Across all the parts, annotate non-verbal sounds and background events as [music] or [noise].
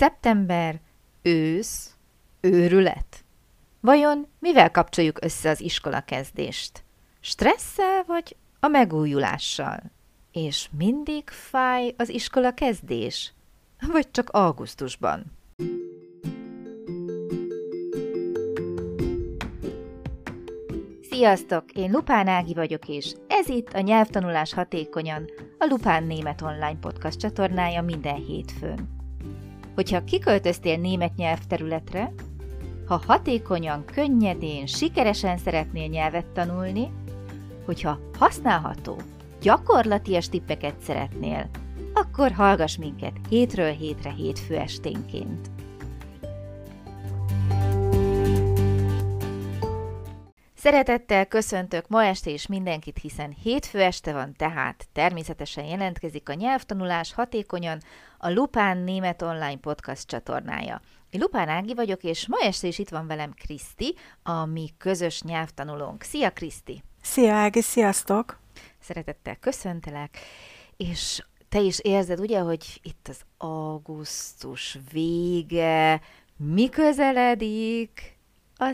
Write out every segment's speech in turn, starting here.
Szeptember, ősz, őrület. Vajon mivel kapcsoljuk össze az iskola kezdést? Stresszel vagy a megújulással? És mindig fáj az iskola kezdés? Vagy csak augusztusban? Sziasztok! Én Lupán Ági vagyok, és ez itt a Nyelvtanulás Hatékonyan, a Lupán Német Online Podcast csatornája minden hétfőn. Hogyha kiköltöztél német nyelvterületre, ha hatékonyan, könnyedén, sikeresen szeretnél nyelvet tanulni, hogyha használható, gyakorlatias tippeket szeretnél, akkor hallgass minket hétről hétre hétfő esténként. Szeretettel köszöntök ma este is mindenkit, hiszen hétfő este van, tehát természetesen jelentkezik a nyelvtanulás hatékonyan a Lupán Német Online Podcast csatornája. Én Lupán Ági vagyok, és ma este is itt van velem Kriszti, a mi közös nyelvtanulónk. Szia Kriszti! Szia Ági, sziasztok! Szeretettel köszöntelek, és te is érzed, ugye, hogy itt az augusztus vége, mi közeledik? A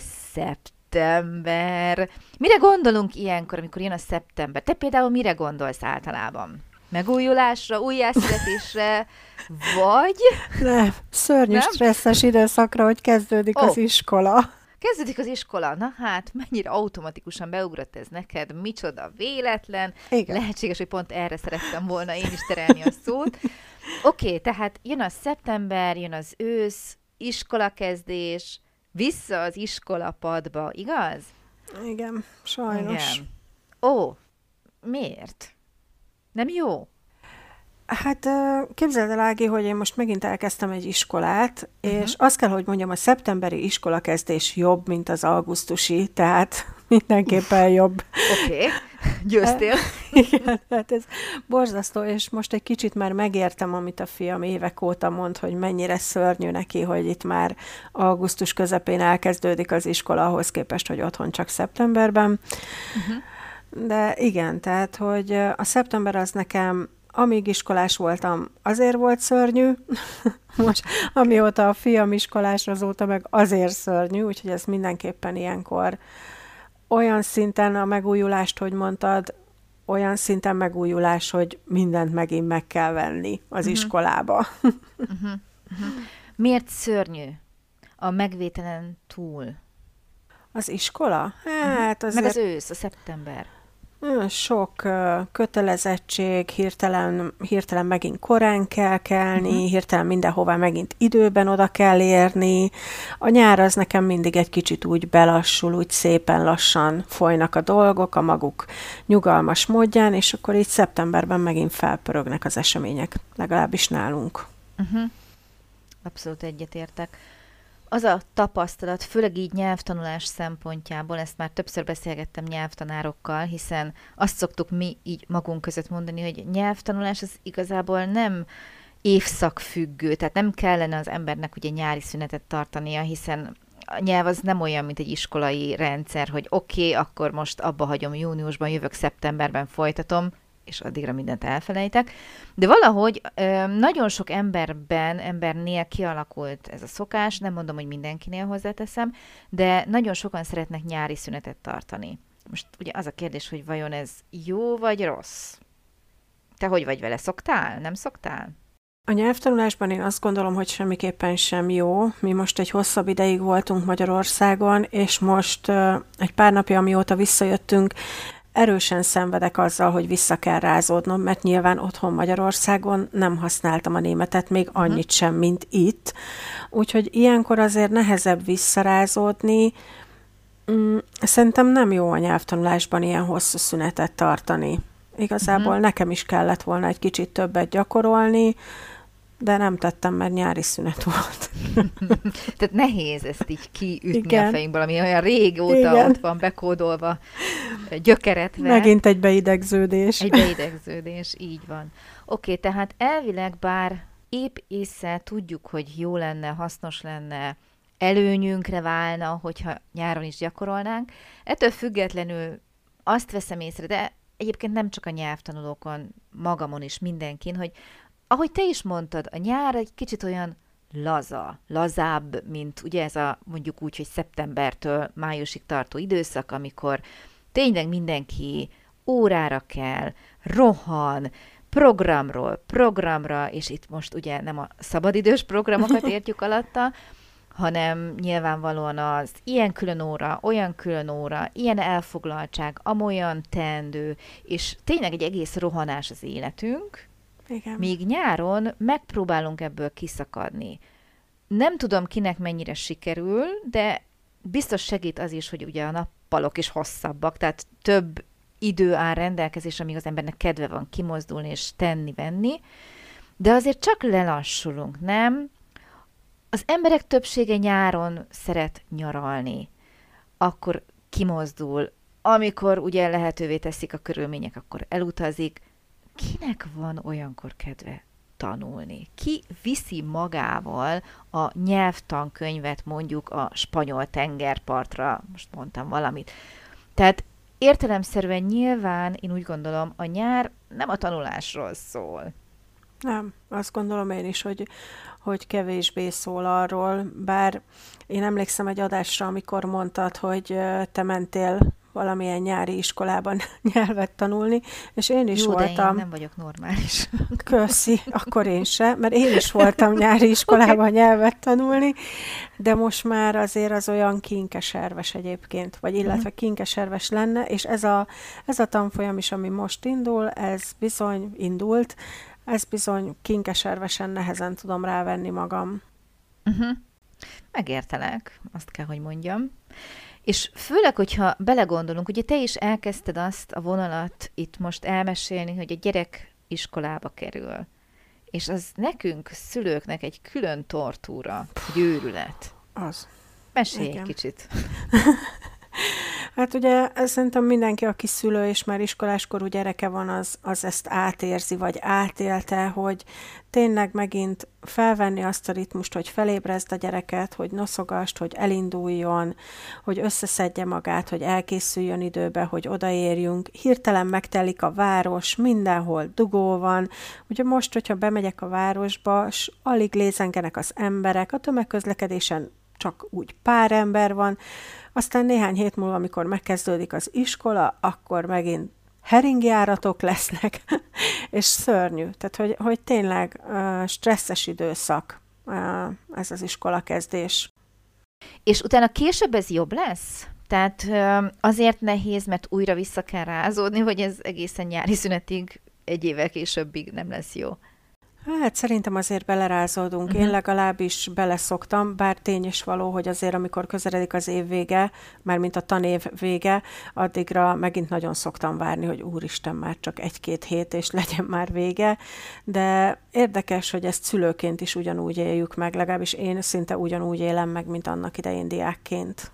szeptember. Mire gondolunk ilyenkor, amikor jön a szeptember? Te például mire gondolsz általában? Megújulásra, újjászületésre, [laughs] vagy... Nem, szörnyű nem? stresszes időszakra, hogy kezdődik oh. az iskola. Kezdődik az iskola, na hát, mennyire automatikusan beugrott ez neked, micsoda véletlen. Igen. Lehetséges, hogy pont erre szerettem volna én is terelni a szót. [laughs] Oké, okay, tehát jön a szeptember, jön az ősz, iskolakezdés, vissza az iskolapadba, igaz? Igen, sajnos. Igen. Ó, miért? Nem jó? Hát képzeld el, Ági, hogy én most megint elkezdtem egy iskolát, uh-huh. és azt kell, hogy mondjam, a szeptemberi iskolakezdés jobb, mint az augusztusi, tehát [laughs] mindenképpen jobb. Oké, okay. Győztél. Igen, hát ez borzasztó, és most egy kicsit már megértem, amit a fiam évek óta mond, hogy mennyire szörnyű neki, hogy itt már augusztus közepén elkezdődik az iskola, ahhoz képest, hogy otthon csak szeptemberben. Uh-huh. De igen, tehát, hogy a szeptember az nekem amíg iskolás voltam, azért volt szörnyű, [laughs] most amióta a fiam iskolás, azóta meg azért szörnyű, úgyhogy ez mindenképpen ilyenkor olyan szinten a megújulást, hogy mondtad, olyan szinten megújulás, hogy mindent megint meg kell venni az uh-huh. iskolába. uh-huh. [laughs] Uh-huh. Miért szörnyű a megvételen túl? Az iskola? Hát azért... Meg az ősz, a szeptember. Sok kötelezettség, hirtelen, hirtelen megint korán kell kelni, uh-huh. hirtelen mindenhová megint időben oda kell érni. A nyár az nekem mindig egy kicsit úgy belassul, úgy szépen lassan folynak a dolgok a maguk nyugalmas módján, és akkor így szeptemberben megint felpörögnek az események, legalábbis nálunk. Uh-huh. Abszolút egyetértek az a tapasztalat, főleg így nyelvtanulás szempontjából, ezt már többször beszélgettem nyelvtanárokkal, hiszen azt szoktuk mi így magunk között mondani, hogy nyelvtanulás az igazából nem évszakfüggő, tehát nem kellene az embernek ugye nyári szünetet tartania, hiszen a nyelv az nem olyan, mint egy iskolai rendszer, hogy oké, okay, akkor most abba hagyom júniusban, jövök szeptemberben folytatom, és addigra mindent elfelejtek. De valahogy nagyon sok emberben, embernél kialakult ez a szokás, nem mondom, hogy mindenkinél hozzáteszem, de nagyon sokan szeretnek nyári szünetet tartani. Most ugye az a kérdés, hogy vajon ez jó vagy rossz? Te hogy vagy vele? Szoktál? Nem szoktál? A nyelvtanulásban én azt gondolom, hogy semmiképpen sem jó. Mi most egy hosszabb ideig voltunk Magyarországon, és most egy pár napja, amióta visszajöttünk, erősen szenvedek azzal, hogy vissza kell rázódnom, mert nyilván otthon Magyarországon nem használtam a németet még mhm. annyit sem, mint itt. Úgyhogy ilyenkor azért nehezebb visszarázódni. Mm, szerintem nem jó a nyelvtanulásban ilyen hosszú szünetet tartani. Igazából uh-huh. nekem is kellett volna egy kicsit többet gyakorolni, de nem tettem, mert nyári szünet volt. [laughs] Tehát nehéz ezt így kiütni Igen. a fejünkből, ami olyan régóta Igen. ott van bekódolva, gyökeretve. Megint egy beidegződés. Egy beidegződés, így van. Oké, okay, tehát elvileg bár épp észre tudjuk, hogy jó lenne, hasznos lenne, előnyünkre válna, hogyha nyáron is gyakorolnánk. Ettől függetlenül azt veszem észre, de egyébként nem csak a nyelvtanulókon, magamon is mindenkin, hogy ahogy te is mondtad, a nyár egy kicsit olyan laza, lazább, mint ugye ez a mondjuk úgy, hogy szeptembertől májusig tartó időszak, amikor tényleg mindenki órára kell, rohan, programról programra, és itt most ugye nem a szabadidős programokat [laughs] értjük alatta, hanem nyilvánvalóan az ilyen külön óra, olyan külön óra, ilyen elfoglaltság, amolyan teendő, és tényleg egy egész rohanás az életünk, Igen. míg nyáron megpróbálunk ebből kiszakadni. Nem tudom, kinek mennyire sikerül, de biztos segít az is, hogy ugye a nappalok is hosszabbak, tehát több idő áll rendelkezés, amíg az embernek kedve van kimozdulni és tenni-venni, de azért csak lelassulunk, nem? Az emberek többsége nyáron szeret nyaralni, akkor kimozdul, amikor ugye lehetővé teszik a körülmények, akkor elutazik. Kinek van olyankor kedve tanulni? Ki viszi magával a nyelvtankönyvet mondjuk a spanyol tengerpartra? Most mondtam valamit. Tehát értelemszerűen nyilván én úgy gondolom, a nyár nem a tanulásról szól. Nem, azt gondolom én is, hogy, hogy kevésbé szól arról, bár én emlékszem egy adásra, amikor mondtad, hogy te mentél valamilyen nyári iskolában [laughs] nyelvet tanulni, és én is Jó, voltam. De én nem vagyok normális. [laughs] Köszi, akkor én se, mert én is voltam nyári iskolában okay. nyelvet tanulni, de most már azért az olyan kinkeserves egyébként, vagy illetve kinkeserves lenne, és ez a, ez a tanfolyam is, ami most indul, ez bizony indult, ez bizony kinkeservesen nehezen tudom rávenni magam. Uh-huh. Megértelek, azt kell, hogy mondjam. És főleg, hogyha belegondolunk, ugye te is elkezdted azt a vonalat itt most elmesélni, hogy a gyerek iskolába kerül. És az nekünk, szülőknek egy külön tortúra, egy őrület. Az. Mesélj Igen. egy kicsit. [laughs] Hát ugye szerintem mindenki, aki szülő és már iskoláskorú gyereke van, az, az ezt átérzi, vagy átélte, hogy tényleg megint felvenni azt a ritmust, hogy felébrezd a gyereket, hogy noszogast, hogy elinduljon, hogy összeszedje magát, hogy elkészüljön időbe, hogy odaérjünk. Hirtelen megtelik a város, mindenhol dugó van. Ugye most, hogyha bemegyek a városba, s alig lézengenek az emberek, a tömegközlekedésen csak úgy pár ember van, aztán néhány hét múlva, amikor megkezdődik az iskola, akkor megint heringjáratok lesznek, [laughs] és szörnyű. Tehát, hogy, hogy tényleg uh, stresszes időszak uh, ez az iskola kezdés. És utána később ez jobb lesz? Tehát uh, azért nehéz, mert újra vissza kell rázódni, vagy ez egészen nyári szünetig, egy évvel későbbig nem lesz jó? Hát szerintem azért belerázódunk. Uh-huh. Én legalábbis beleszoktam, bár tény is való, hogy azért amikor közeledik az év vége, már mint a tanév vége, addigra megint nagyon szoktam várni, hogy úristen, már csak egy-két hét, és legyen már vége. De érdekes, hogy ezt szülőként is ugyanúgy éljük meg, legalábbis én szinte ugyanúgy élem meg, mint annak idején diákként.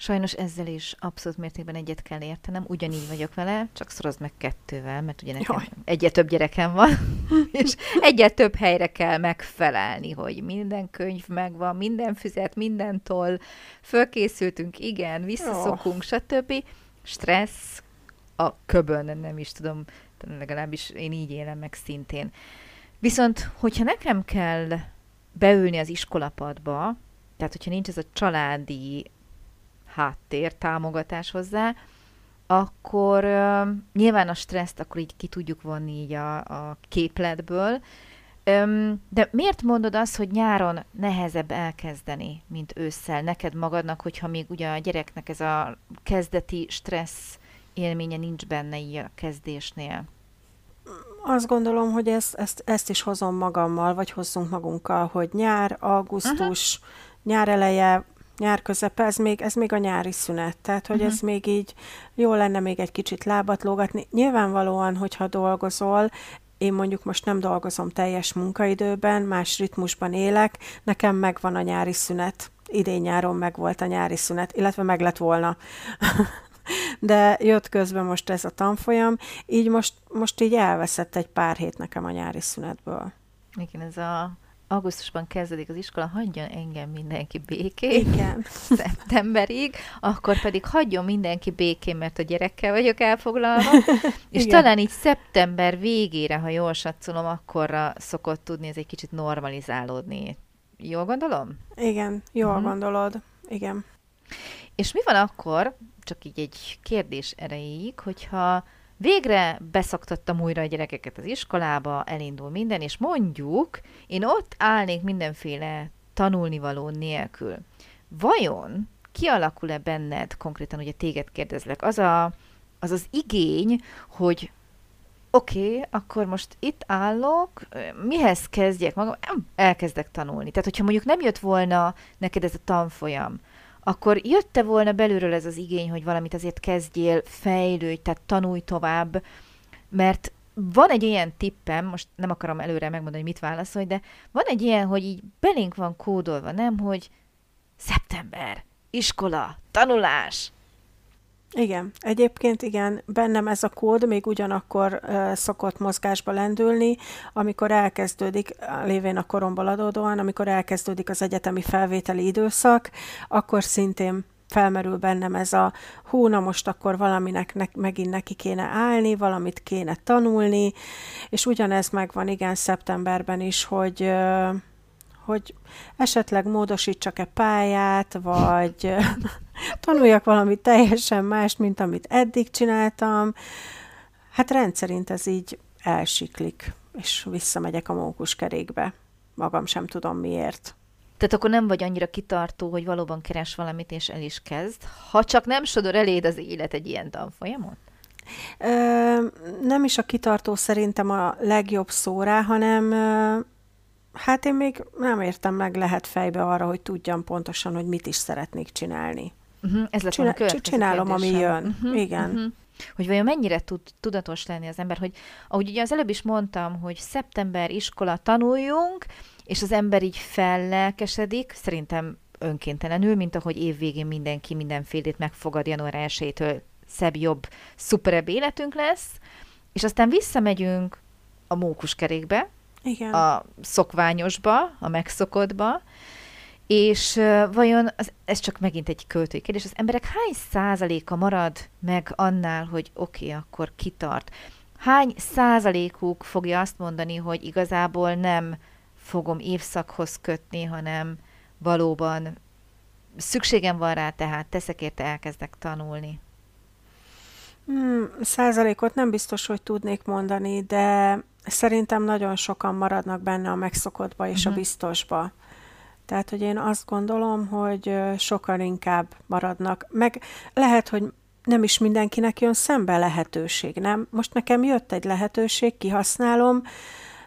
Sajnos ezzel is abszolút mértékben egyet kell értenem, ugyanígy vagyok vele, csak szorozd meg kettővel, mert ugye nekem Jaj. egyet több gyerekem van, [laughs] és egyet több helyre kell megfelelni, hogy minden könyv megvan, minden füzet, minden toll, fölkészültünk, igen, visszaszokunk, stb. Stressz a köbön, nem is tudom, legalábbis én így élem meg szintén. Viszont, hogyha nekem kell beülni az iskolapadba, tehát hogyha nincs ez a családi háttér, támogatás hozzá, akkor uh, nyilván a stresszt akkor így ki tudjuk vonni így a, a képletből, um, de miért mondod azt, hogy nyáron nehezebb elkezdeni, mint ősszel neked magadnak, hogyha még ugye a gyereknek ez a kezdeti stressz élménye nincs benne így a kezdésnél? Azt gondolom, hogy ezt, ezt, ezt is hozom magammal, vagy hozzunk magunkkal, hogy nyár, augusztus, uh-huh. nyár eleje, nyár közepe, ez még, ez még a nyári szünet, tehát hogy uh-huh. ez még így jó lenne még egy kicsit lábat lógatni. Nyilvánvalóan, hogyha dolgozol, én mondjuk most nem dolgozom teljes munkaidőben, más ritmusban élek, nekem megvan a nyári szünet. Idén nyáron meg volt a nyári szünet, illetve meg lett volna. [laughs] De jött közben most ez a tanfolyam, így most, most így elveszett egy pár hét nekem a nyári szünetből. Igen, ez a augusztusban kezdődik az iskola, hagyjon engem mindenki békén. Igen. [laughs] Szeptemberig, akkor pedig hagyjon mindenki békén, mert a gyerekkel vagyok elfoglalva. [laughs] és Igen. talán így szeptember végére, ha jól satszolom, akkorra szokott tudni ez egy kicsit normalizálódni. Jól gondolom? Igen, jól uh-huh. gondolod. Igen. És mi van akkor, csak így egy kérdés erejéig, hogyha végre beszoktattam újra a gyerekeket az iskolába, elindul minden, és mondjuk én ott állnék mindenféle tanulnivaló nélkül. Vajon kialakul-e benned, konkrétan ugye téged kérdezlek, az a, az, az igény, hogy oké, okay, akkor most itt állok, mihez kezdjek magam? Elkezdek tanulni. Tehát, hogyha mondjuk nem jött volna neked ez a tanfolyam, akkor jötte volna belülről ez az igény, hogy valamit azért kezdjél, fejlődj, tehát tanulj tovább, mert van egy ilyen tippem, most nem akarom előre megmondani, hogy mit válaszolj, de van egy ilyen, hogy így belénk van kódolva, nem, hogy szeptember, iskola, tanulás, igen, egyébként igen, bennem ez a kód még ugyanakkor uh, szokott mozgásba lendülni, amikor elkezdődik, lévén a koromból adódóan, amikor elkezdődik az egyetemi felvételi időszak, akkor szintén felmerül bennem ez a hú, na most akkor valaminek ne, megint neki kéne állni, valamit kéne tanulni, és ugyanez megvan, igen, szeptemberben is, hogy uh, hogy esetleg módosítsak-e pályát, vagy [laughs] tanuljak valamit teljesen más, mint amit eddig csináltam. Hát rendszerint ez így elsiklik, és visszamegyek a mókuskerékbe. Magam sem tudom miért. Tehát akkor nem vagy annyira kitartó, hogy valóban keres valamit, és el is kezd, ha csak nem sodor eléd az élet egy ilyen tanfolyamot? Ö, nem is a kitartó szerintem a legjobb szó rá, hanem ö, hát én még nem értem meg lehet fejbe arra, hogy tudjam pontosan, hogy mit is szeretnék csinálni. Uh-huh, ez lett Csinál, a Csinálom, kérdésem. ami jön. Uh-huh, Igen. Uh-huh. Hogy vajon mennyire tud tudatos lenni az ember, hogy ahogy ugye az előbb is mondtam, hogy szeptember iskola tanuljunk, és az ember így fellelkesedik, szerintem önkéntelenül, mint ahogy évvégén mindenki mindenfélét megfogad január 1 szebb, jobb, szuperebb életünk lesz, és aztán visszamegyünk a mókuskerékbe, Igen. a szokványosba, a megszokottba, és vajon, az, ez csak megint egy költői kérdés, az emberek hány százaléka marad meg annál, hogy oké, okay, akkor kitart? Hány százalékuk fogja azt mondani, hogy igazából nem fogom évszakhoz kötni, hanem valóban szükségem van rá, tehát teszek érte, elkezdek tanulni? Hmm, százalékot nem biztos, hogy tudnék mondani, de szerintem nagyon sokan maradnak benne a megszokottba és uh-huh. a mhm. biztosba. Tehát, hogy én azt gondolom, hogy sokan inkább maradnak. Meg lehet, hogy nem is mindenkinek jön szembe lehetőség, nem? Most nekem jött egy lehetőség, kihasználom,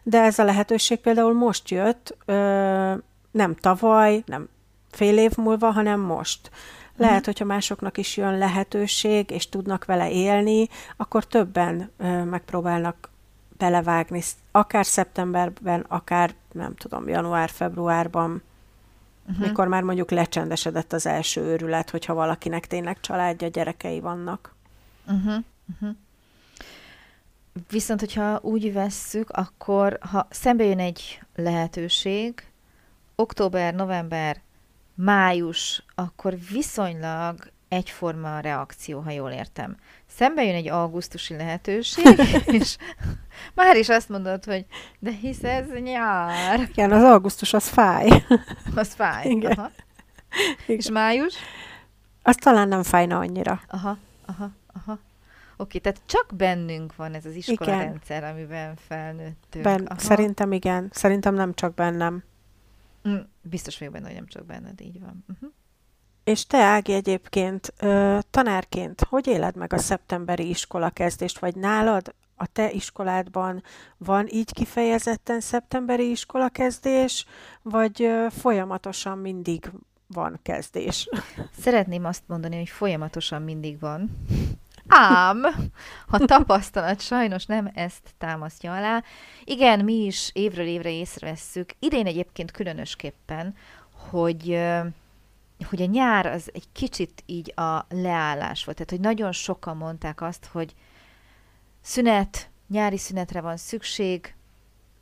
de ez a lehetőség például most jött, ö, nem tavaly, nem fél év múlva, hanem most. Lehet, uh-huh. hogyha másoknak is jön lehetőség, és tudnak vele élni, akkor többen megpróbálnak belevágni, akár szeptemberben, akár nem tudom, január-februárban uh-huh. mikor már mondjuk lecsendesedett az első őrület, hogyha valakinek tényleg családja, gyerekei vannak. Uh-huh. Uh-huh. Viszont, hogyha úgy vesszük, akkor ha szembe jön egy lehetőség, október, november, május, akkor viszonylag egyforma a reakció, ha jól értem. Szembe jön egy augusztusi lehetőség, [laughs] és már is azt mondod, hogy de hisz ez nyár. Igen, az augusztus az fáj. Az fáj. Igen. Aha. Igen. És május? Az talán nem fájna annyira. Aha, aha, aha. Oké, tehát csak bennünk van ez az iskola igen. rendszer, amiben felnőttünk. Ben, szerintem igen. Szerintem nem csak bennem. Mm, biztos vagyok benne, hogy nem csak benned, így van. Uh-huh. És te, Ági, egyébként tanárként, hogy éled meg a szeptemberi iskola kezdést, vagy nálad a te iskoládban van így kifejezetten szeptemberi iskola kezdés, vagy folyamatosan mindig van kezdés? Szeretném azt mondani, hogy folyamatosan mindig van. Ám, a tapasztalat sajnos nem ezt támasztja alá. Igen, mi is évről évre észrevesszük, idén egyébként különösképpen, hogy hogy a nyár az egy kicsit így a leállás volt. Tehát, hogy nagyon sokan mondták azt, hogy szünet, nyári szünetre van szükség,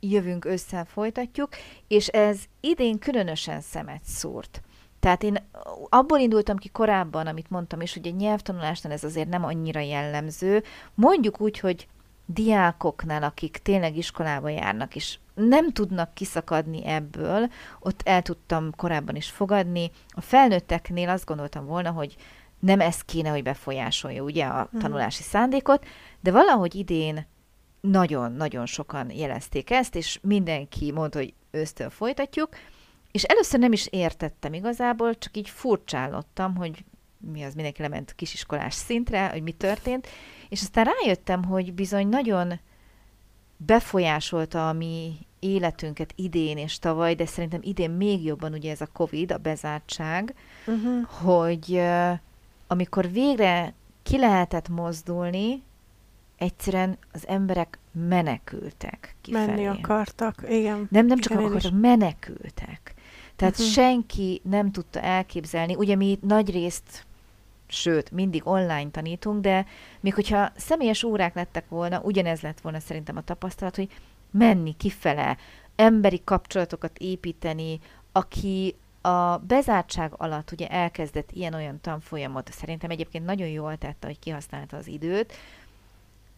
jövünk össze, folytatjuk, és ez idén különösen szemet szúrt. Tehát én abból indultam ki korábban, amit mondtam is, hogy a nyelvtanulásnál ez azért nem annyira jellemző. Mondjuk úgy, hogy diákoknál, akik tényleg iskolába járnak, és nem tudnak kiszakadni ebből, ott el tudtam korábban is fogadni. A felnőtteknél azt gondoltam volna, hogy nem ez kéne, hogy befolyásolja ugye a mhm. tanulási szándékot, de valahogy idén nagyon-nagyon sokan jelezték ezt, és mindenki mondta, hogy ősztől folytatjuk, és először nem is értettem igazából, csak így furcsálottam, hogy mi az, mindenki lement kisiskolás szintre, hogy mi történt, és aztán rájöttem, hogy bizony nagyon befolyásolta a mi életünket idén és tavaly, de szerintem idén még jobban ugye ez a Covid, a bezártság, uh-huh. hogy amikor végre ki lehetett mozdulni, egyszerűen az emberek menekültek kifelé. Menni akartak, igen. Nem, nem csak igen, akartak, menekültek. Tehát uh-huh. senki nem tudta elképzelni, ugye mi nagy részt sőt, mindig online tanítunk, de még hogyha személyes órák lettek volna, ugyanez lett volna szerintem a tapasztalat, hogy menni kifele, emberi kapcsolatokat építeni, aki a bezártság alatt ugye elkezdett ilyen-olyan tanfolyamot, szerintem egyébként nagyon jól tette, hogy kihasználta az időt,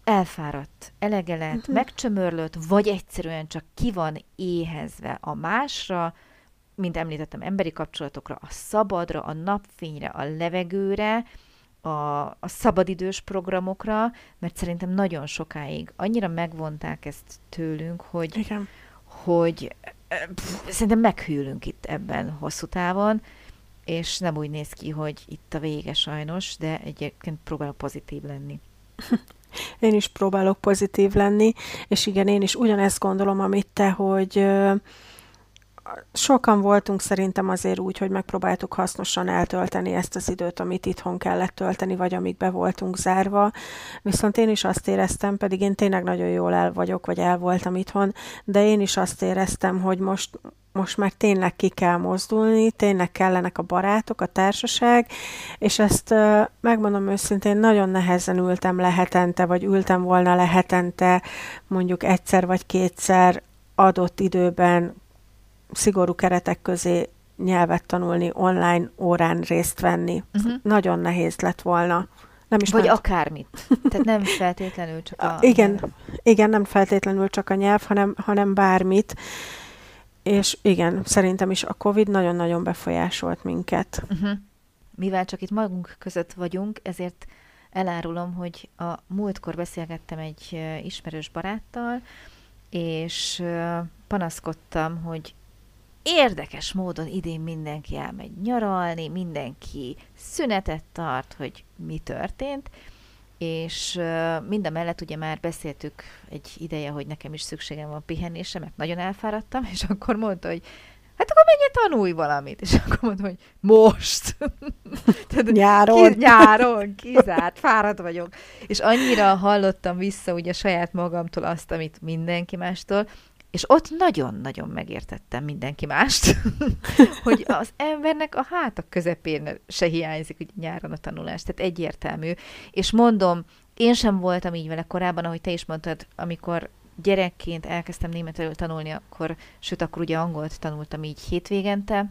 elfáradt, elege lett, uh-huh. megcsömörlött, vagy egyszerűen csak ki van éhezve a másra, mint említettem, emberi kapcsolatokra, a szabadra, a napfényre, a levegőre, a, a szabadidős programokra, mert szerintem nagyon sokáig annyira megvonták ezt tőlünk, hogy, Igen. hogy pff, szerintem meghűlünk itt ebben hosszú távon, és nem úgy néz ki, hogy itt a vége sajnos, de egyébként próbálok pozitív lenni. [laughs] Én is próbálok pozitív lenni, és igen, én is ugyanezt gondolom, amit te, hogy sokan voltunk szerintem azért úgy, hogy megpróbáltuk hasznosan eltölteni ezt az időt, amit itthon kellett tölteni, vagy amíg be voltunk zárva. Viszont én is azt éreztem, pedig én tényleg nagyon jól el vagyok, vagy el voltam itthon, de én is azt éreztem, hogy most, most már tényleg ki kell mozdulni, tényleg kellenek a barátok, a társaság, és ezt megmondom őszintén, nagyon nehezen ültem lehetente, vagy ültem volna lehetente mondjuk egyszer vagy kétszer adott időben szigorú keretek közé nyelvet tanulni, online órán részt venni. Uh-huh. Nagyon nehéz lett volna. Nem is Vagy ment. akármit. Tehát nem feltétlenül csak a... Igen, nyelv. igen, nem feltétlenül csak a nyelv, hanem, hanem bármit. És igen, szerintem is a Covid nagyon-nagyon befolyásolt minket. Uh-huh. Mivel csak itt magunk között vagyunk, ezért elárulom, hogy a múltkor beszélgettem egy ismerős baráttal, és panaszkodtam, hogy érdekes módon idén mindenki elmegy nyaralni, mindenki szünetet tart, hogy mi történt, és mind a mellett ugye már beszéltük egy ideje, hogy nekem is szükségem van pihenésre, mert nagyon elfáradtam, és akkor mondta, hogy hát akkor menj tanulj valamit. És akkor mondtam, hogy most. [laughs] Tehát, nyáron. Ki, nyáron, kizárt, fáradt vagyok. És annyira hallottam vissza ugye saját magamtól azt, amit mindenki mástól, és ott nagyon-nagyon megértettem mindenki mást, [laughs] [laughs] hogy az embernek a hátak közepén se hiányzik hogy nyáron a tanulás. Tehát egyértelmű. És mondom, én sem voltam így vele korábban, ahogy te is mondtad, amikor gyerekként elkezdtem németül tanulni, akkor, sőt, akkor ugye angolt tanultam így hétvégente,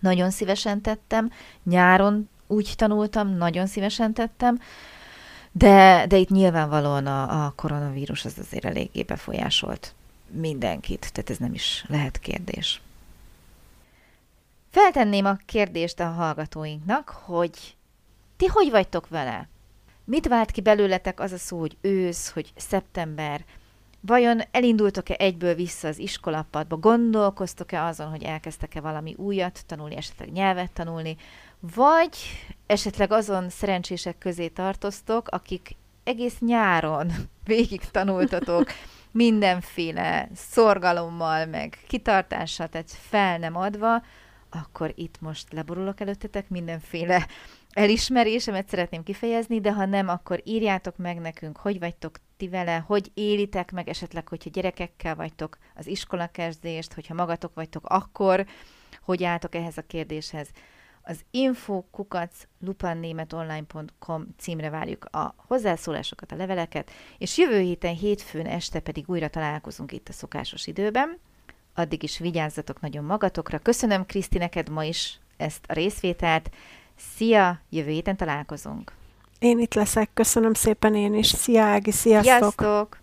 nagyon szívesen tettem, nyáron úgy tanultam, nagyon szívesen tettem, de, de itt nyilvánvalóan a, a koronavírus az azért eléggé befolyásolt mindenkit, tehát ez nem is lehet kérdés. Feltenném a kérdést a hallgatóinknak, hogy ti hogy vagytok vele? Mit vált ki belőletek az a szó, hogy ősz, hogy szeptember? Vajon elindultok-e egyből vissza az iskolapadba? Gondolkoztok-e azon, hogy elkezdtek-e valami újat tanulni, esetleg nyelvet tanulni? Vagy esetleg azon szerencsések közé tartoztok, akik egész nyáron [laughs] végig tanultatok, [laughs] mindenféle szorgalommal, meg kitartással, tehát fel nem adva, akkor itt most leborulok előttetek mindenféle [laughs] elismerésemet szeretném kifejezni, de ha nem, akkor írjátok meg nekünk, hogy vagytok ti vele, hogy élitek meg esetleg, hogyha gyerekekkel vagytok az iskolakezdést, hogyha magatok vagytok, akkor hogy álltok ehhez a kérdéshez az infokukac lupannémetonline.com címre várjuk a hozzászólásokat, a leveleket, és jövő héten hétfőn este pedig újra találkozunk itt a szokásos időben. Addig is vigyázzatok nagyon magatokra. Köszönöm, Kriszti, neked ma is ezt a részvételt. Szia, jövő héten találkozunk. Én itt leszek, köszönöm szépen én is. Szia Ági, sziasztok! Sziasztok!